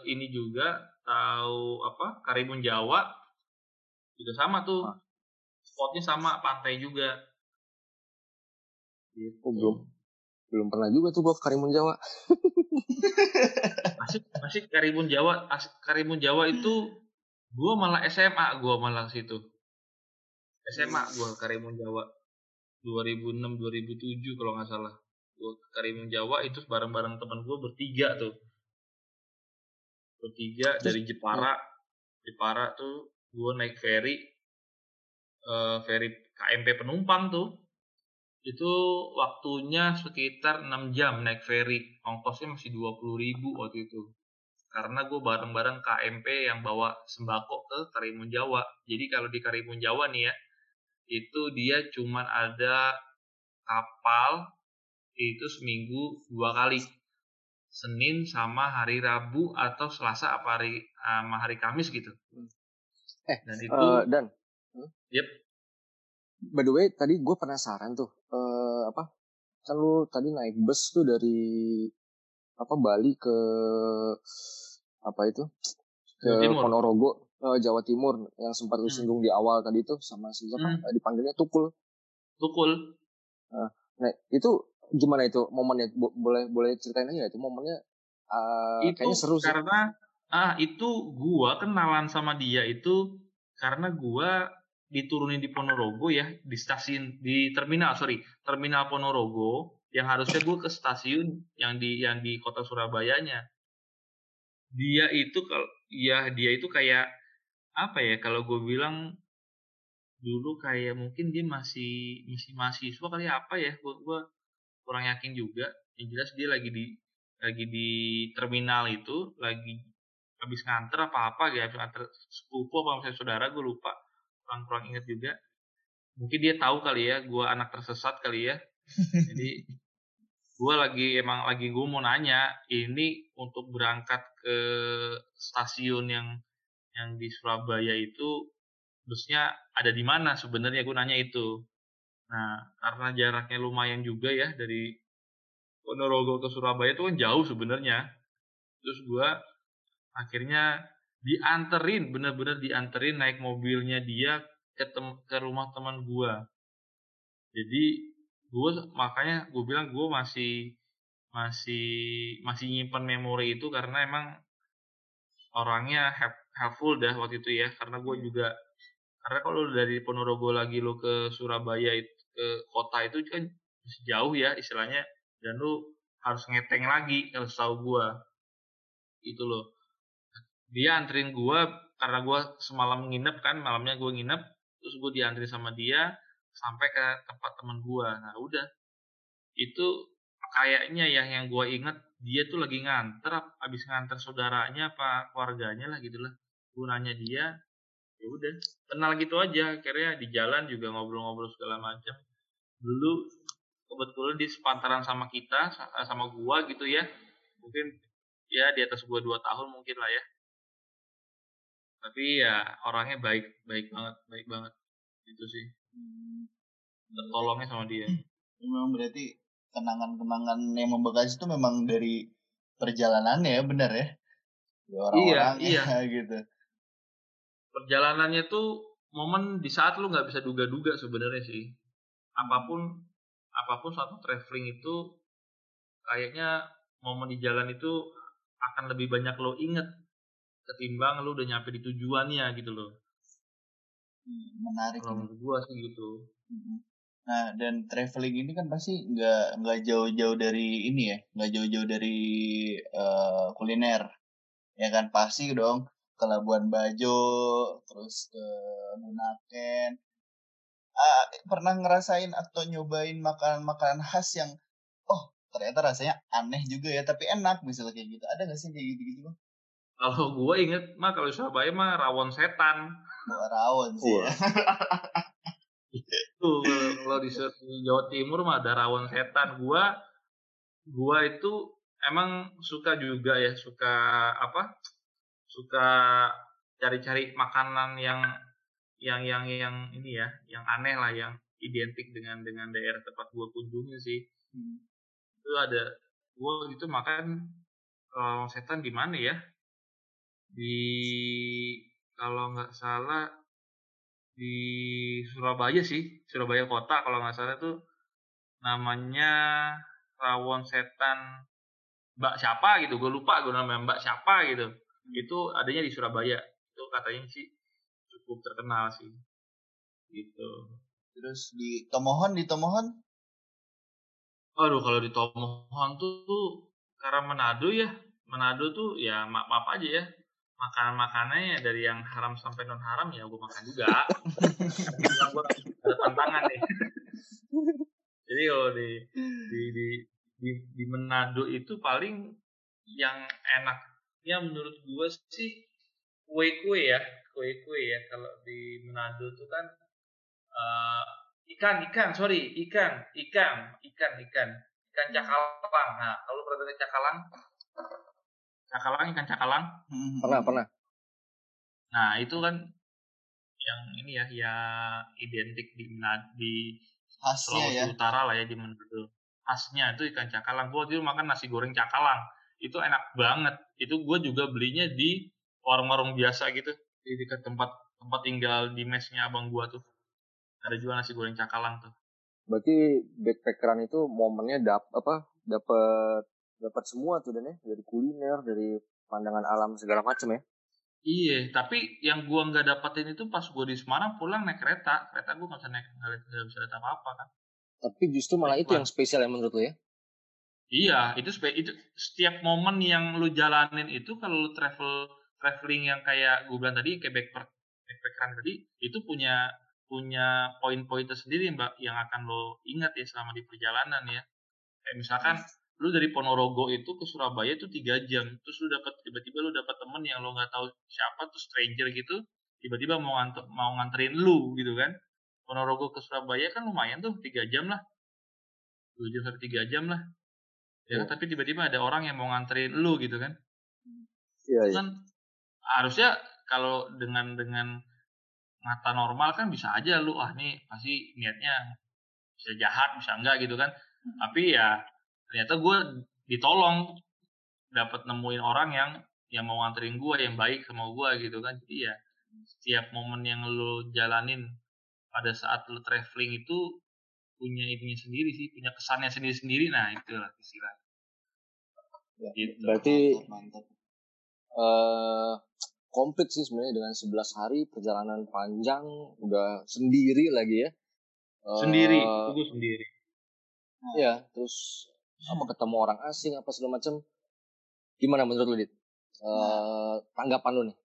ini juga tahu apa Karimun Jawa? Juga sama tuh. Spotnya sama pantai juga. Oh, belum belum pernah juga tuh gua ke Karimun Jawa. [LAUGHS] asik asik Karimun Jawa asik Karimun Jawa itu gua malah SMA gua malah situ. SMA gua Karimun Jawa. 2006 2007 kalau nggak salah. Gua ke Karimun Jawa itu bareng-bareng teman gua bertiga tuh bertiga Terus- dari Jepara. Jepara tuh gua naik ferry eh ferry KMP penumpang tuh. Itu waktunya sekitar 6 jam naik ferry. Ongkosnya masih 20.000 ribu waktu itu. Karena gue bareng-bareng KMP yang bawa sembako ke Karimun Jawa. Jadi kalau di Karimun Jawa nih ya itu dia cuman ada kapal itu seminggu dua kali Senin sama hari Rabu atau Selasa apa hari sama hari Kamis gitu Eh, dan itu Eh, dan Yep. by the way tadi gue penasaran tuh eh apa kan lu tadi naik bus tuh dari apa Bali ke apa itu ke Timur. Ponorogo eh, Jawa Timur yang sempat lu Hmm. singgung di awal tadi tuh sama siapa Hmm. Eh, dipanggilnya Tukul tukul nah itu gimana itu momennya? Bo- boleh boleh ceritain aja itu momennya? Eh, itu kayaknya seru sih. karena ah itu gua kenalan sama dia itu karena gue diturunin di Ponorogo ya di stasiun di terminal sorry terminal Ponorogo yang harusnya gue ke stasiun yang di yang di kota Surabayanya. Dia itu kalau ya dia itu kayak apa ya kalau gue bilang dulu kayak mungkin dia masih masih mahasiswa kali ya, apa ya gue gue kurang yakin juga. Yang jelas dia lagi di lagi di terminal itu lagi habis nganter apa apa gitu habis nganter sepupu apa misalnya saudara gue lupa. Kurang kurang inget juga. Mungkin dia tahu kali ya gue anak tersesat kali ya. [LAUGHS] Jadi gue lagi emang lagi gue mau nanya ini untuk berangkat ke stasiun yang yang di Surabaya itu busnya ada di mana sebenarnya? Gue nanya itu nah karena jaraknya lumayan juga ya dari Ponorogo ke Surabaya itu kan jauh sebenarnya. Terus gue akhirnya dianterin bener-bener dianterin naik mobilnya dia ke tem ke rumah teman gua. Jadi gue makanya gue bilang gue masih masih masih nyimpan memori itu karena emang orangnya helpful dah waktu itu ya. Karena gue juga karena kalau dari Ponorogo lagi lo ke Surabaya itu ke kota itu kan masih jauh ya istilahnya. Dan lu harus ngeteng lagi kalau tahu gue itu loh. Dia anterin gue karena gue semalam nginep kan malamnya gue nginep. Terus gue diantri sama dia sampai ke tempat teman gue nah udah. Itu kayaknya yang yang gue inget dia tuh lagi nganter abis nganter saudaranya apa keluarganya lah gitu lah. Gue nanya dia ya udah kenal gitu aja. Akhirnya di jalan juga ngobrol-ngobrol segala macam. Dulu kebetulan di sepantaran sama kita sama gua gitu ya. Mungkin ya di atas gua dua tahun mungkin lah ya. Tapi ya orangnya baik baik banget baik banget. Itu sih. Hmm. tertolongnya sama dia. [CLEARS THROAT] Memang berarti kenangan-kenangan yang membekas itu memang dari perjalanannya ya benar ya? Orang-orang iya, iya. [LAUGHS] gitu perjalanannya tuh momen di saat lu nggak bisa duga-duga sebenarnya sih. Apa pun apa pun suatu traveling itu kayaknya momen di jalan itu akan lebih banyak lo inget ketimbang lu udah nyampe di tujuannya gitu loh. Hmm, menarik kalau menurut gua sih gitu. Hmm. nah dan traveling ini kan pasti nggak nggak jauh-jauh dari ini ya nggak jauh-jauh dari uh, kuliner. Ya kan? Pasti dong ke Labuan Bajo terus ke Bunaken uh, pernah ngerasain atau nyobain makanan-makanan khas yang oh ternyata rasanya aneh juga ya tapi enak misalnya kayak gitu ada nggak sih kayak gitu-gitu bang kalau gue inget mah kalau Surabaya mah rawon setan. Bawa rawon sih. Ya. Tuh kalau di Jawa Timur mah ada rawon setan. Gua gua itu emang suka juga ya, suka apa? Suka cari-cari makanan yang yang yang yang ini ya, yang aneh lah, yang identik dengan dengan daerah tempat gua kunjungi sih. Hmm. Itu ada gua itu makan rawon setan di mana ya? di kalau nggak salah di Surabaya sih Surabaya kota kalau nggak salah tuh namanya rawon setan Mbak siapa gitu gue lupa gue namanya Mbak siapa gitu itu adanya di Surabaya. Itu katanya sih cukup terkenal sih. Gitu. Terus di Tomohon di Tomohon? Aduh kalau di Tomohon tuh, tuh karena Manado ya. Manado tuh ya maaf aja ya. Makanan makanannya dari yang haram sampai non haram ya gue makan juga. Gue ada tantangan nih. Jadi kalau di di di di, di Manado itu paling yang enaknya menurut gue sih kue kue ya kue kue ya kalau di Manado itu kan uh, ikan ikan sorry ikan ikan ikan ikan ikan cakalang. Nah kalau pernah cakalang? Cakalang ikan cakalang? Hmm. pernah pernah. Nah itu kan yang ini ya ya identik di di Khasnya Sulawesi ya. Utara lah ya di Manado. Khasnya itu ikan cakalang. Gue waktu itu makan nasi goreng cakalang itu enak banget itu gue juga belinya di warung-warung biasa gitu di dekat tempat tempat tinggal di mesnya abang gue tuh ada juga nasi goreng cakalang tuh berarti backpackeran itu momennya dap apa dapat dapat semua tuh dan ya dari kuliner dari pandangan alam segala macam ya Iya, tapi yang gua nggak dapetin itu pas gua di Semarang pulang naik kereta. Kereta gua nggak bisa naik, nggak bisa lihat apa-apa kan. Tapi justru malah itu yang spesial yang menurut lo ya? Iya, itu itu setiap momen yang lu jalanin itu kalau lu travel traveling yang kayak gue bilang tadi kayak backpack backpackeran tadi itu punya punya poin-poin tersendiri mbak yang akan lo ingat ya selama di perjalanan ya. Kayak misalkan lu dari Ponorogo itu ke Surabaya itu tiga jam terus lu dapat tiba-tiba lu dapat temen yang lo nggak tahu siapa tuh stranger gitu tiba-tiba mau nganter, mau nganterin lu gitu kan. Ponorogo ke Surabaya kan lumayan tuh tiga jam lah. Dua jam sampai tiga jam lah ya tapi tiba-tiba ada orang yang mau nganterin lu gitu kan iya, iya. kan harusnya kalau dengan dengan mata normal kan bisa aja lu ah nih pasti niatnya bisa jahat bisa enggak gitu kan hmm. tapi ya ternyata gue ditolong dapat nemuin orang yang yang mau nganterin gue yang baik sama gue gitu kan jadi ya setiap momen yang lo jalanin pada saat lo traveling itu punya ininya sendiri sih punya kesannya sendiri sendiri nah itulah istilah. Ya, gitu. berarti mantap, Uh, komplit sih sebenarnya dengan 11 hari perjalanan panjang udah sendiri lagi ya. Sendiri uh, gue sendiri. ya terus apa ketemu orang asing apa segala macam gimana menurut lu dit? Uh, tanggapan lu nih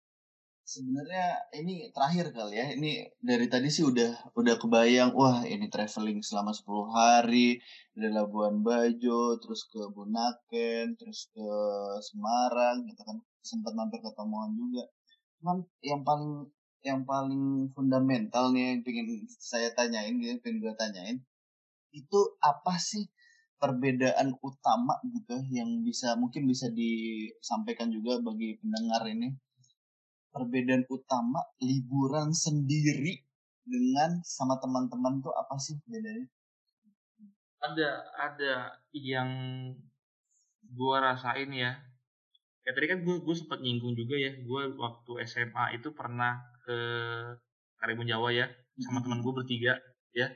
sebenarnya ini terakhir kali ya. Ini dari tadi sih udah udah kebayang wah ini traveling selama 10 hari dari Labuan Bajo terus ke Bunaken terus ke Semarang gitu kan. Sempat mampir ke Tomongan juga. Cuman yang paling yang paling fundamental nih yang pengen saya tanyain gitu pengen gue tanyain itu apa sih perbedaan utama gitu yang bisa mungkin bisa disampaikan juga bagi pendengar ini perbedaan utama liburan sendiri dengan sama teman-teman tuh apa sih bedanya? Ada ada yang gua rasain ya. Kayak tadi kan gue gue sempat nyinggung juga ya. Gue waktu SMA itu pernah ke Karimun Jawa ya sama teman gue bertiga ya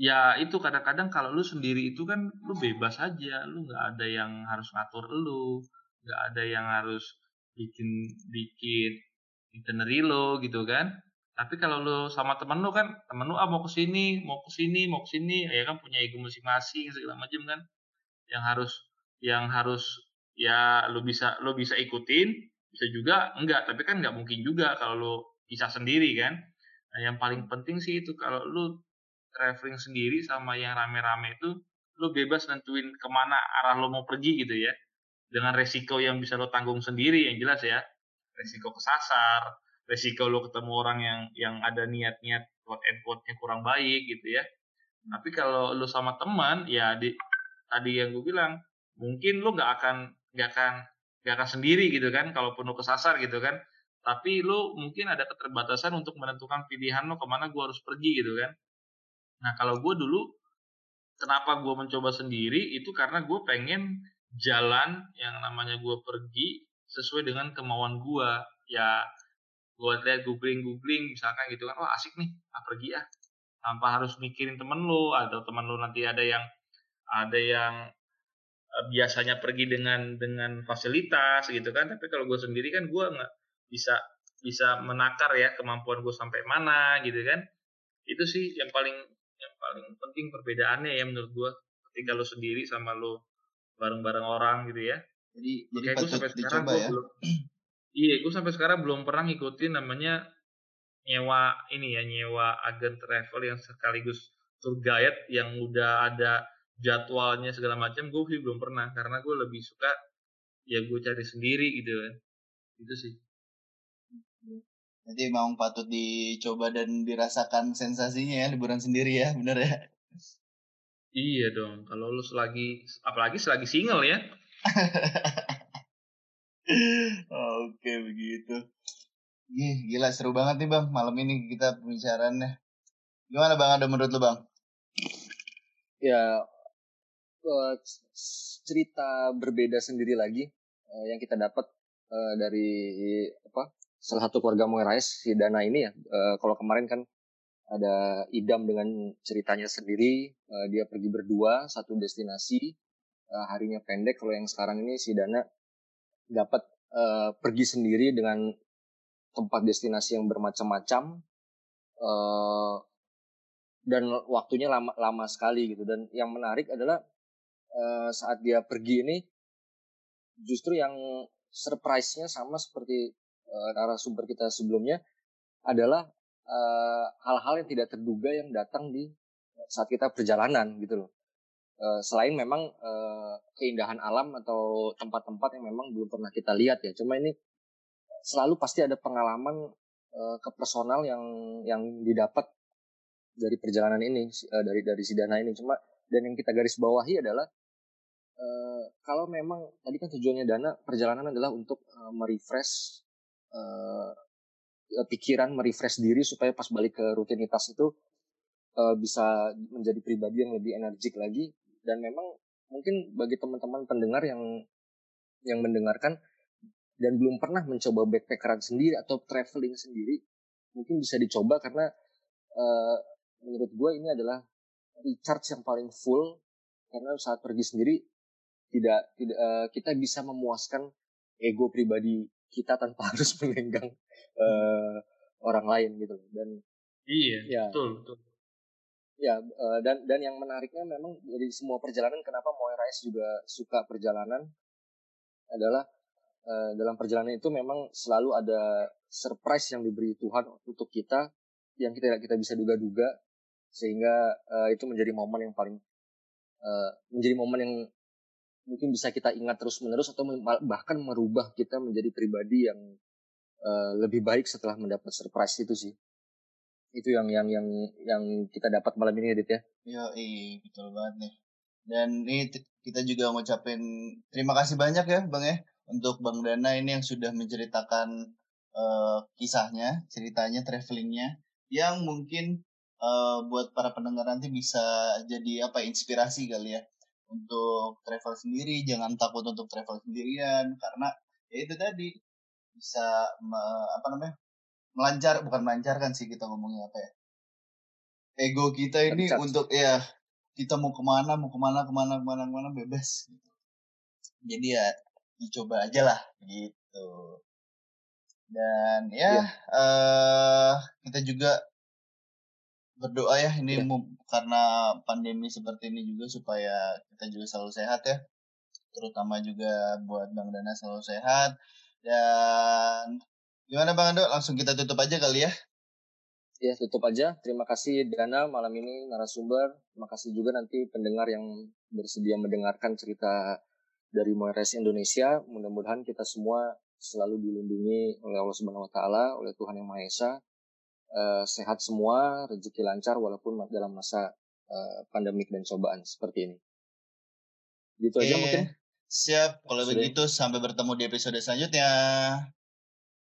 ya itu kadang-kadang kalau lu sendiri itu kan lu bebas aja lu nggak ada yang harus ngatur lu nggak ada yang harus bikin bikin itinerary lo gitu kan. Tapi kalau lu sama temen lu kan temen lu ah mau ke sini mau ke sini mau ke sini. Ya kan punya ego masing-masing segala macam kan. Yang harus yang harus ya lu bisa lu bisa ikutin bisa juga enggak. Tapi kan nggak mungkin juga kalau lu bisa sendiri kan. Nah yang paling penting sih itu kalau lu traveling sendiri sama yang rame-rame itu lo bebas nentuin ke mana arah lo mau pergi gitu ya dengan resiko yang bisa lo tanggung sendiri yang jelas ya. Resiko kesasar resiko lo ketemu orang yang yang ada niat-niat quote and quote-nya kurang baik gitu ya. Tapi kalau lo sama teman ya di tadi yang gue bilang mungkin lo nggak akan nggak akan nggak akan sendiri gitu kan kalaupun lo kesasar gitu kan. Tapi lo mungkin ada keterbatasan untuk menentukan pilihan lo ke mana gue harus pergi gitu kan. Nah kalau gue dulu kenapa gue mencoba sendiri itu karena gue pengen jalan yang namanya gue pergi sesuai dengan kemauan gue ya gue lihat googling googling misalkan gitu kan wah asik nih ah pergi ah. Tanpa harus mikirin temen lo atau temen lo nanti ada yang ada yang uh, biasanya pergi dengan dengan fasilitas gitu kan. Tapi kalau gue sendiri kan gue nggak bisa bisa menakar ya kemampuan gue sampai mana gitu kan. Itu sih yang paling yang paling penting perbedaannya ya menurut gua. Ketika lo sendiri sama lo bareng-bareng orang gitu ya jadi jadi gue sampai sekarang gua ya? belum [CLEARS THROAT] iya gue sampai sekarang belum pernah ngikutin namanya nyewa ini ya nyewa agen travel yang sekaligus tour guide yang udah ada jadwalnya segala macam gue sih belum pernah karena gue lebih suka ya gue cari sendiri gitu kan itu sih Nanti memang patut dicoba dan dirasakan sensasinya ya liburan sendiri ya, bener ya? Iya dong, kalau lu selagi apalagi selagi single ya. [LAUGHS] Oke begitu. Ih, gila seru banget nih bang malam ini kita pembicaraannya. Gimana bang ada menurut lu bang? Ya uh, cerita berbeda sendiri lagi uh, yang kita dapat uh, dari apa salah satu keluarga Moirais si Dana ini ya uh, kalau kemarin kan ada Idam dengan ceritanya sendiri. Uh, dia pergi berdua satu destinasi. Uh, harinya pendek. Kalau yang sekarang ini si Dana dapat uh, pergi sendiri dengan tempat destinasi yang bermacam-macam. Uh, dan waktunya lama lama sekali gitu. Dan yang menarik adalah uh, saat dia pergi ini justru yang surprise-nya sama seperti uh, narasumber kita sebelumnya adalah hal-hal uh, yang tidak terduga yang datang di saat kita perjalanan gitu loh. Uh, selain memang uh, keindahan alam atau tempat-tempat yang memang belum pernah kita lihat ya. Cuma ini selalu pasti ada pengalaman uh, ke personal yang yang didapat dari perjalanan ini uh, dari dari si dana ini cuma dan yang kita garis bawahi adalah uh, kalau memang tadi kan tujuannya dana perjalanan adalah untuk uh, merefresh uh, pikiran merefresh diri supaya pas balik ke rutinitas itu uh, bisa menjadi pribadi yang lebih energik lagi. Dan memang mungkin bagi teman-teman pendengar yang yang mendengarkan dan belum pernah mencoba backpackeran sendiri atau traveling sendiri mungkin bisa dicoba karena uh, menurut gue ini adalah recharge yang paling full. Karena saat pergi sendiri tidak tidak uh, kita bisa memuaskan ego pribadi kita tanpa [LAUGHS] harus menggenggang uh, orang lain gitu dan iya ya, betul betul. Ya uh, dan dan yang menariknya memang dari semua perjalanan kenapa Rice juga suka perjalanan adalah uh, dalam perjalanan itu memang selalu ada surprise yang diberi Tuhan untuk kita yang kita kita bisa duga-duga sehingga uh, itu menjadi momen yang paling uh, menjadi momen yang mungkin bisa kita ingat terus menerus atau bahkan merubah kita menjadi pribadi yang uh, lebih baik setelah mendapat surprise itu sih itu yang yang yang yang kita dapat malam ini Edit ya. Iya, betul banget nih. Dan ini kita juga ngucapin terima kasih banyak ya Bang ya untuk Bang Dana ini yang sudah menceritakan uh, kisahnya, ceritanya, travelingnya, yang mungkin uh, buat para pendengar nanti bisa jadi apa inspirasi kali ya untuk travel sendiri, jangan takut untuk travel sendirian karena ya itu tadi bisa me, apa namanya melancar bukan melancarkan sih kita ngomongnya apa ya ego kita ini Lancar. untuk ya kita mau ke mana mau ke mana ke mana ke mana ke mana bebas gitu. jadi ya dicoba aja lah gitu dan ya, ya. Uh, kita juga berdoa ya ini ya. karena pandemi seperti ini juga supaya kita juga selalu sehat ya terutama juga buat Bang Dana selalu sehat dan gimana Bang Ando langsung kita tutup aja kali ya ya tutup aja terima kasih Dana malam ini narasumber terima kasih juga nanti pendengar yang bersedia mendengarkan cerita dari Moires Indonesia. Mudah-mudahan kita semua selalu dilindungi oleh Allah Subhanahu wa taala, oleh Tuhan Yang Maha Esa. Uh, sehat semua, rezeki lancar walaupun dalam masa uh, pandemik dan cobaan seperti ini. Gitu aja mungkin. Siap, kalau begitu sampai bertemu di episode selanjutnya.